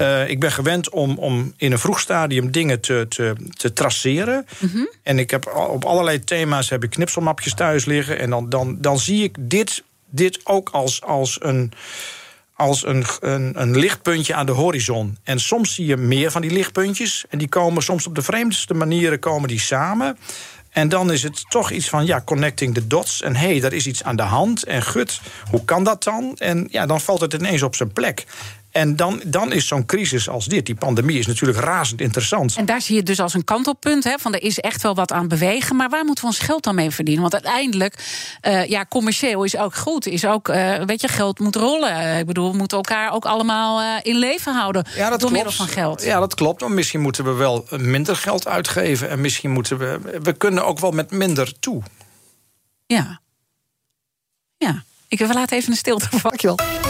Uh, ik ben gewend om, om in een vroeg stadium dingen te, te, te traceren. Mm -hmm. En ik heb op allerlei thema's heb ik knipselmapjes thuis liggen. En dan, dan, dan zie ik dit, dit ook als, als een als een, een, een, lichtpuntje aan de horizon. En soms zie je meer van die lichtpuntjes. En die komen soms op de vreemdste manieren komen die samen. En dan is het toch iets van, ja, connecting the dots. En hé, hey, daar is iets aan de hand. En gut, hoe kan dat dan? En ja, dan valt het ineens op zijn plek. En dan, dan is zo'n crisis als dit, die pandemie, is natuurlijk razend interessant. En daar zie je het dus als een kantelpunt, hè, van er is echt wel wat aan bewegen. Maar waar moeten we ons geld dan mee verdienen? Want uiteindelijk, uh, ja, commercieel is ook goed. Is ook, uh, weet je, geld moet rollen. Ik bedoel, we moeten elkaar ook allemaal uh, in leven houden ja, dat door klopt. middel van geld. Ja, dat klopt. Maar misschien moeten we wel minder geld uitgeven. En misschien moeten we, we kunnen ook wel met minder toe. Ja. Ja. Ik wil laten even een stilte vallen. Dankjewel.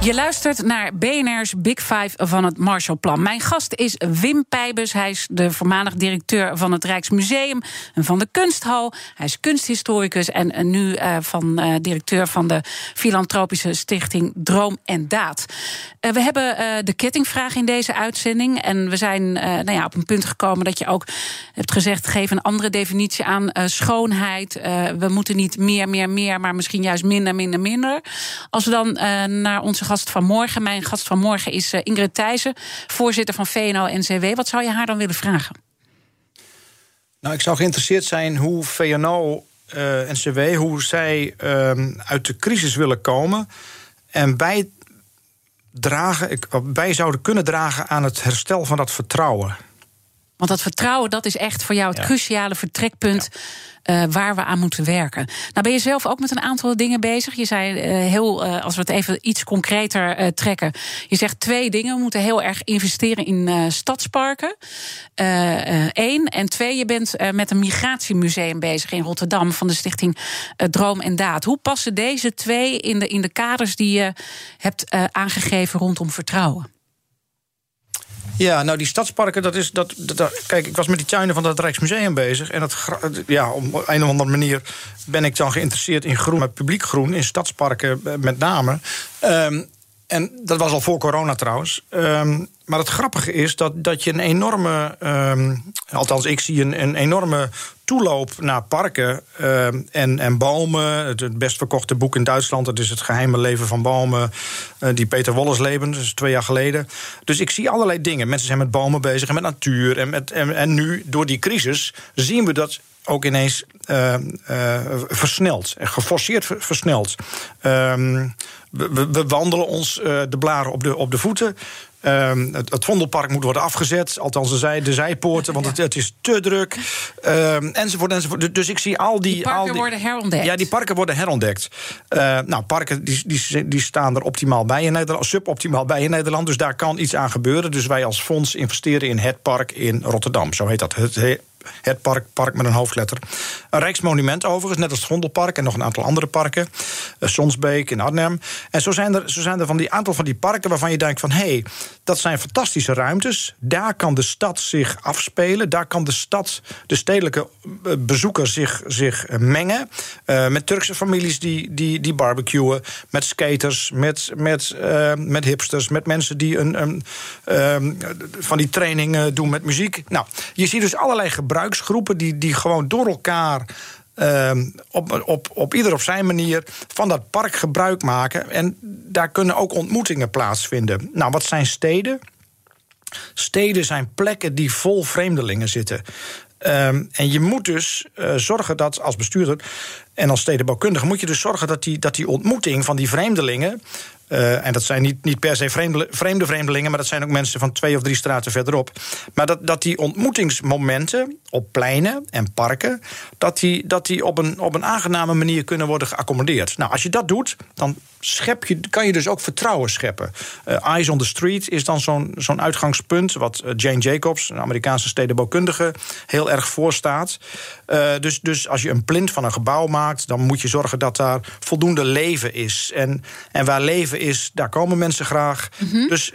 Je luistert naar BNR's Big Five van het Marshallplan. Mijn gast is Wim Pijbus. Hij is de voormalig directeur van het Rijksmuseum en van de Kunsthal. Hij is kunsthistoricus en nu uh, van uh, directeur van de filantropische stichting Droom en Daad. We hebben de kettingvraag in deze uitzending. En we zijn nou ja, op een punt gekomen dat je ook hebt gezegd: geef een andere definitie aan schoonheid. we moeten niet meer, meer, meer, maar misschien juist minder, minder, minder. Als we dan naar onze gast van morgen. Mijn gast van morgen is uh, Ingrid Thijssen, voorzitter van VNO-NCW. Wat zou je haar dan willen vragen? Nou, ik zou geïnteresseerd zijn hoe VNO-NCW, uh, hoe zij uh, uit de crisis willen komen. En bijdragen, wij zouden kunnen dragen aan het herstel van dat vertrouwen. Want dat vertrouwen, dat is echt voor jou het cruciale vertrekpunt. Ja. Uh, waar we aan moeten werken. Nou ben je zelf ook met een aantal dingen bezig. Je zei uh, heel, uh, als we het even iets concreter trekken. Je zegt twee dingen. We moeten heel erg investeren in stadsparken. Eén. en twee, je bent met een migratiemuseum bezig in Rotterdam van de stichting Droom en Daad. Hoe passen deze twee in de, in de kaders die je hebt aangegeven rondom vertrouwen? Ja, nou die stadsparken, dat is. Dat, dat, kijk, ik was met die tuinen van het Rijksmuseum bezig. En dat, ja, op een of andere manier ben ik dan geïnteresseerd in groen, publiek groen, in stadsparken eh, met name. Um, en dat was al voor corona trouwens. Um, maar het grappige is dat, dat je een enorme, um, althans ik zie een, een enorme toeloop naar parken uh, en, en bomen. Het, best verkochte boek in Duitsland, dat is Het geheime leven van bomen, uh, die Peter Wolles leven, dus twee jaar geleden. Dus ik zie allerlei dingen. Mensen zijn met bomen bezig en met natuur. En, met, en nu, door die crisis, zien we dat ook ineens uh, uh, versneld. Geforceerd versneld. Um, we, we, wandelen ons uh, de blaren op de, op de voeten. Um, het, het, Vondelpark moet worden afgezet. Althans, de, zij, de zijpoorten, want het, het is te druk. Um, enzovoort, enzovoort. Dus ik zie al die... Die parken al die, worden herontdekt. Ja, die parken worden herontdekt. Uh, nou, parken die, die, die staan er optimaal bij in Nederland. Suboptimaal bij in Nederland. Dus daar kan iets aan gebeuren. Dus wij als fonds investeren in het park in Rotterdam. Zo heet dat. Het, het park, park met een hoofdletter. Een rijksmonument overigens, net als het Vondelpark en nog een aantal andere parken. Uh, Sonsbeek in Arnhem. En zo zijn, er, zo zijn er van die aantal van die parken waarvan je denkt van... hé, hey, dat zijn fantastische ruimtes. Daar kan de stad zich afspelen. Daar kan de stad, de stedelijke eh, bezoeker zich, zich eh, mengen. Uh, met Turkse families die, die, die barbecuen. Met skaters, met, met, met hipsters, met mensen die een, een uh, van die trainingen doen met muziek. Nou, je ziet dus allerlei gebruiksgroepen die, die gewoon door elkaar. Uh, op, op, op ieder op zijn manier van dat park gebruik maken. En daar kunnen ook ontmoetingen plaatsvinden. Nou, wat zijn steden? Steden zijn plekken die vol vreemdelingen zitten. Um, en je moet dus uh, zorgen dat als bestuurder en als stedenbouwkundige moet je dus zorgen dat die, dat die ontmoeting van die vreemdelingen uh, en dat zijn niet, niet per se vreemde, vreemde vreemdelingen, maar dat zijn ook mensen van twee of drie straten verderop. Maar dat, dat die ontmoetingsmomenten op pleinen en parken, dat die, dat die op, een, op een aangename manier kunnen worden geaccommodeerd. Nou, als je dat doet, dan schep je, kan je dus ook vertrouwen scheppen. Uh, Eyes on the Street is dan zo'n zo'n uitgangspunt, wat eh, Jane Jacobs, een Amerikaanse stedenbouwkundige, heel erg voorstaat. Uh, dus, dus als je een plint van een gebouw maakt, dan moet je zorgen dat daar voldoende leven is. En, en waar leven is, daar komen mensen graag. Mm -hmm. Dus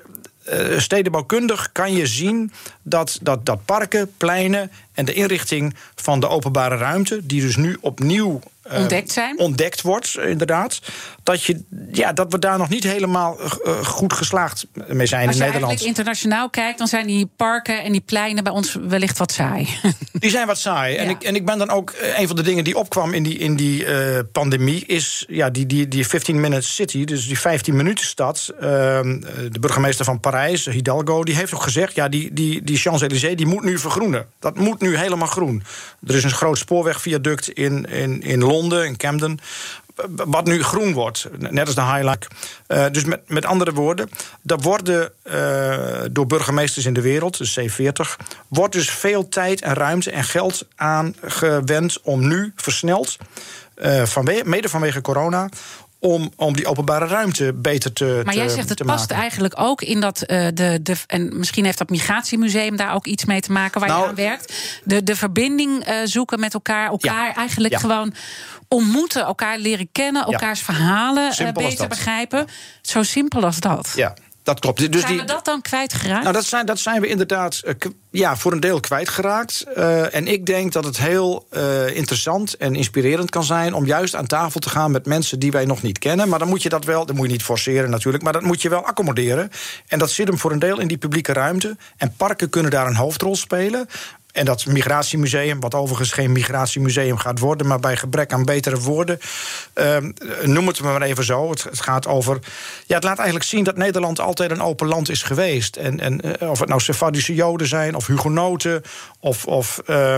uh, stedenbouwkundig kan je zien dat, dat, dat parken, pleinen en de inrichting van de openbare ruimte, die dus nu opnieuw ontdekt, zijn. ontdekt wordt, inderdaad, dat, je, ja, dat we daar nog niet helemaal uh, goed geslaagd mee zijn Als in Nederland. Als je internationaal kijkt, dan zijn die parken en die pleinen bij ons wellicht wat saai. Die zijn wat saai. Ja. En, ik, en ik ben dan ook, een van de dingen die opkwam in die, in die uh, pandemie, is ja, die, die, die 15-minute city, dus die 15 minuten stad. de burgemeester van Parijs, Hidalgo, die heeft ook gezegd, ja, die, die, die Champs-Élysées, die moet nu vergroenen. Dat moet nu helemaal groen. Er is een groot spoorwegviaduct in, in, in Londen, in Camden wat nu groen wordt, net als de Highlight. Uh, dus met, met andere woorden, er worden uh, door burgemeesters in de wereld, de C40, wordt dus veel tijd en ruimte en geld aangewend om nu versneld, uh, vanwege, mede vanwege corona, om, om die openbare ruimte beter te Maar jij zegt het past maken. eigenlijk ook in dat uh, de, de. En misschien heeft dat migratiemuseum daar ook iets mee te maken waar Nou, je aan werkt. De, de verbinding uh, zoeken met elkaar. Elkaar Ja, eigenlijk ja. gewoon ontmoeten, elkaar leren kennen, elkaars verhalen uh, beter begrijpen. Zo simpel als dat. Ja, dat klopt. Dus zijn we dat dan kwijtgeraakt? Nou, dat zijn, dat zijn we inderdaad uh, ja, voor een deel kwijtgeraakt. Uh, en ik denk dat het heel uh, interessant en inspirerend kan zijn... om juist aan tafel te gaan met mensen die wij nog niet kennen. Maar dan moet je dat wel, dat moet je niet forceren natuurlijk... maar dat moet je wel accommoderen. En dat zit hem voor een deel in die publieke ruimte. En parken kunnen daar een hoofdrol spelen. En dat migratiemuseum, wat overigens geen migratiemuseum gaat worden, maar bij gebrek aan betere woorden, uh, noem het maar even zo. Het, gaat over. Ja, het laat eigenlijk zien dat Nederland altijd een open land is geweest. En, en uh, of het nou Sephardische Joden zijn, of Hugenoten, of, of, uh,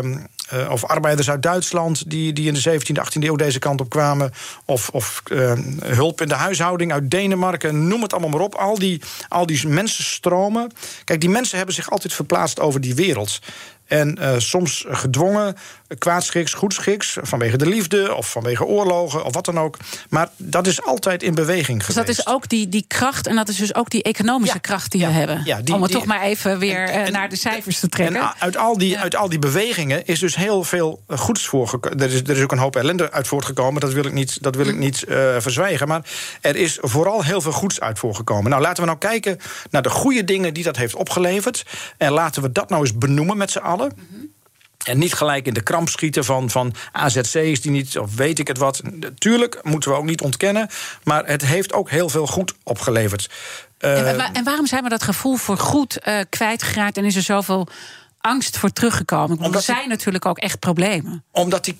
of arbeiders uit Duitsland die, die in de 17e, 18e eeuw deze kant op kwamen, of, of ehm, hulp in de huishouding uit Denemarken, noem het allemaal maar op. Al die, al die mensenstromen. Kijk, die mensen hebben zich altijd verplaatst over die wereld. En uh, soms gedwongen, kwaadschiks, goedschiks, vanwege de liefde of vanwege oorlogen of wat dan ook. Maar dat is altijd in beweging dus geweest. dat is ook die, die kracht en dat is dus ook die economische Ja. kracht die Ja. we hebben. Ja, die- Om het die- toch maar even weer En- eh, naar de cijfers te trekken. En uit al, die, uit al die bewegingen is dus heel veel eh, goeds voorgekomen. Er is, er is ook een hoop ellende uit voortgekomen. Dat wil ik niet, dat wil ik niet eh, verzwijgen. Maar er is vooral heel veel goeds uit voorgekomen. Nou, laten we nou kijken naar de goede dingen die dat heeft opgeleverd. En laten we dat nou eens benoemen met z'n allen. En niet gelijk in de kramp schieten van, van AZC's die niet, of weet ik het wat. Tuurlijk moeten we ook niet ontkennen. Maar het heeft ook heel veel goed opgeleverd. en, Eh, wa- en waarom zijn we dat gevoel voor goed eh, kwijtgeraakt en is er zoveel angst voor teruggekomen? Want er die- zijn natuurlijk ook echt problemen. Omdat, die,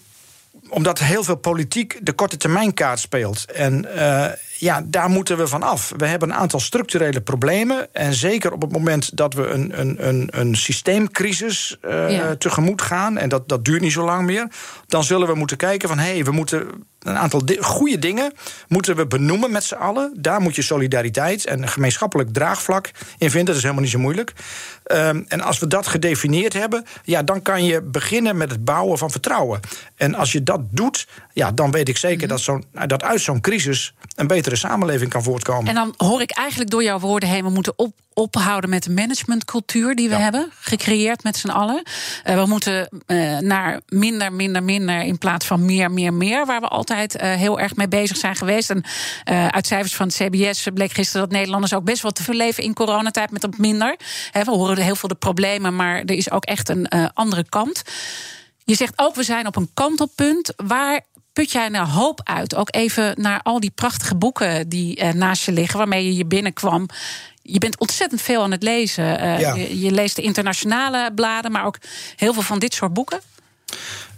omdat heel veel politiek de korte termijn kaart speelt. En eh, ja, daar moeten we van af. We hebben een aantal structurele problemen. En zeker op het moment dat we een, een, een, een systeemcrisis eh, Ja. tegemoet gaan... en dat, dat duurt niet zo lang meer... dan zullen we moeten kijken van... hé, hey, we moeten een aantal di- goede dingen moeten we benoemen met z'n allen. Daar moet je solidariteit en een gemeenschappelijk draagvlak in vinden. Dat is helemaal niet zo moeilijk. Ehm, en als we dat gedefinieerd hebben... ja, dan kan je beginnen met het bouwen van vertrouwen. En als je dat doet, ja, dan weet ik zeker... dat, zo'n, dat uit zo'n crisis een betere samenleving kan voortkomen. En dan hoor ik eigenlijk door jouw woorden heen... we moeten op, ophouden met de managementcultuur die we Ja. hebben. Gecreëerd met z'n allen. Eh, we moeten eh, naar minder, minder, minder... in plaats van meer, meer, meer... waar we altijd eh, heel erg mee bezig zijn geweest. En eh, uit cijfers van het CBS bleek gisteren... dat Nederlanders ook best wel te veel leven in coronatijd... met dat minder. We horen heel veel de problemen... maar er is ook echt een eh, andere kant. Je zegt ook, we zijn op een kantelpunt. Waar put jij nou hoop uit? Ook even naar al die prachtige boeken die naast je liggen, waarmee je hier binnenkwam. Je bent ontzettend veel aan het lezen. Ja. je, je leest de internationale bladen, maar ook heel veel van dit soort boeken.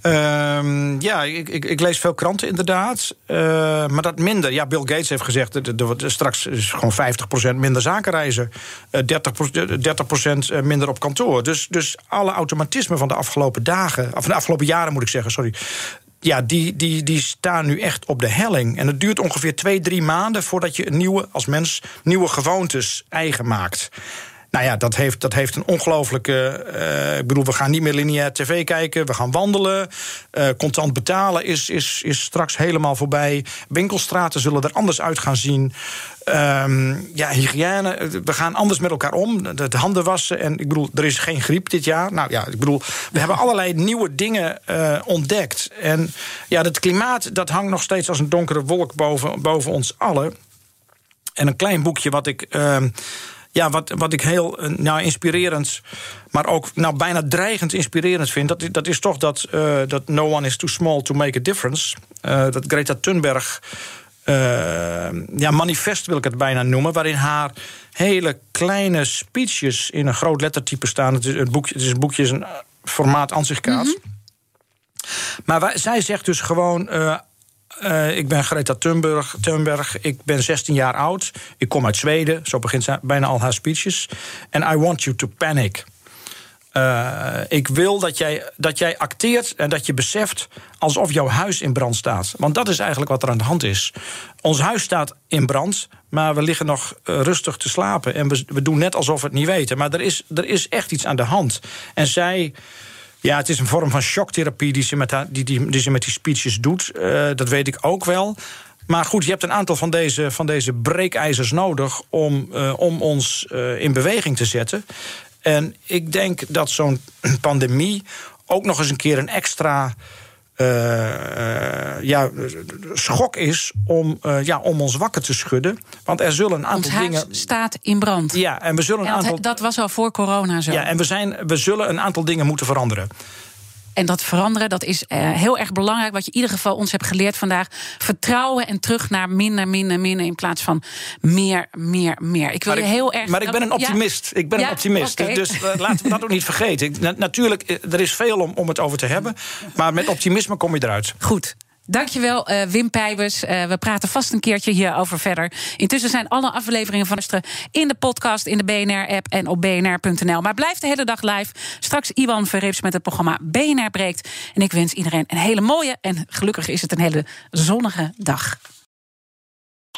Ehm, ja, ik, ik, ik lees veel kranten inderdaad. Eh, maar dat minder. Ja, Bill Gates heeft gezegd... dat straks is gewoon 50% minder zakenreizen. eh 30%, 30 minder op kantoor. Dus, dus alle automatismen van de afgelopen dagen... of de afgelopen jaren moet ik zeggen, sorry... Ja, die, die, die staan nu echt op de helling. En het duurt ongeveer twee, drie maanden... voordat je een nieuwe, als mens nieuwe gewoontes eigen maakt. Nou ja, dat heeft, dat heeft een ongelooflijke. eh, ik bedoel, we gaan niet meer lineair tv kijken. We gaan wandelen. Eh, contant betalen is, is, is straks helemaal voorbij. Winkelstraten zullen er anders uit gaan zien. Ehm, ja, hygiëne. We gaan anders met elkaar om. Het handen wassen. En ik bedoel, er is geen griep dit jaar. Nou ja, ik bedoel, we hebben allerlei nieuwe dingen eh, ontdekt. En ja, het klimaat dat hangt nog steeds als een donkere wolk boven, boven ons allen. En een klein boekje wat ik. ehm, ja, wat, wat ik heel eh, nou, inspirerend, maar ook nou, bijna dreigend inspirerend vind, dat, dat is toch dat, eh, dat No One is Too Small to Make a Difference. Eh, dat Greta Thunberg. ja, manifest wil ik het bijna noemen, waarin haar hele kleine speeches in een groot lettertype staan. Het is een boekje, het is een boekje, is een formaat ansichtkaart. Maar wij- zij zegt dus gewoon. Eh, ik ben Greta Thunberg, Thunberg. Ik ben 16 jaar oud. Ik kom uit Zweden. Zo begint bijna al haar speeches. En I want you to panic. Eh, ik wil dat jij, dat jij acteert en dat je beseft alsof jouw huis in brand staat. Want dat is eigenlijk wat er aan de hand is. Ons huis staat in brand, maar we liggen nog eh, rustig te slapen. En we, we doen net alsof we het niet weten. Maar er is, er is echt iets aan de hand. En zij. Ja, het is een vorm van shocktherapie die ze met, die, die, die, ze met die speeches doet. Eh, dat weet ik ook wel. Maar goed, je hebt een aantal van deze, van deze breekijzers nodig om, eh, om ons eh, in beweging te zetten. En ik denk dat zo'n pandemie ook nog eens een keer een extra ja, schok is om, uh, ja, om ons wakker te schudden. Want er zullen een aantal dingen. Staat in brand. Ja, en we zullen een aantal. dat was al voor corona zo. Ja, en we, zijn, we zullen een aantal dingen moeten veranderen. En dat veranderen, dat is uh, heel erg belangrijk. Wat je in ieder geval ons hebt geleerd vandaag. Vertrouwen en terug naar minder, minder, minder. In plaats van meer, meer, meer. Ik wil maar je ik, heel erg. Maar ik ben een optimist. Ja? Ik ben ja? een optimist. Okay. Dus, dus uh, laten we dat ook niet vergeten. Ik, na, natuurlijk, er is veel om, om het over te hebben. Maar met optimisme kom je eruit. Goed. Dankjewel, uh, Wim Pijbers. Uh, we praten vast een keertje hierover verder. Intussen zijn alle afleveringen van Luisteren in de podcast, in de BNR-app en op bnr.nl. Maar blijf de hele dag live. Straks Iwan Verrips met het programma BNR Breekt. En ik wens iedereen een hele mooie en gelukkig is het een hele zonnige dag.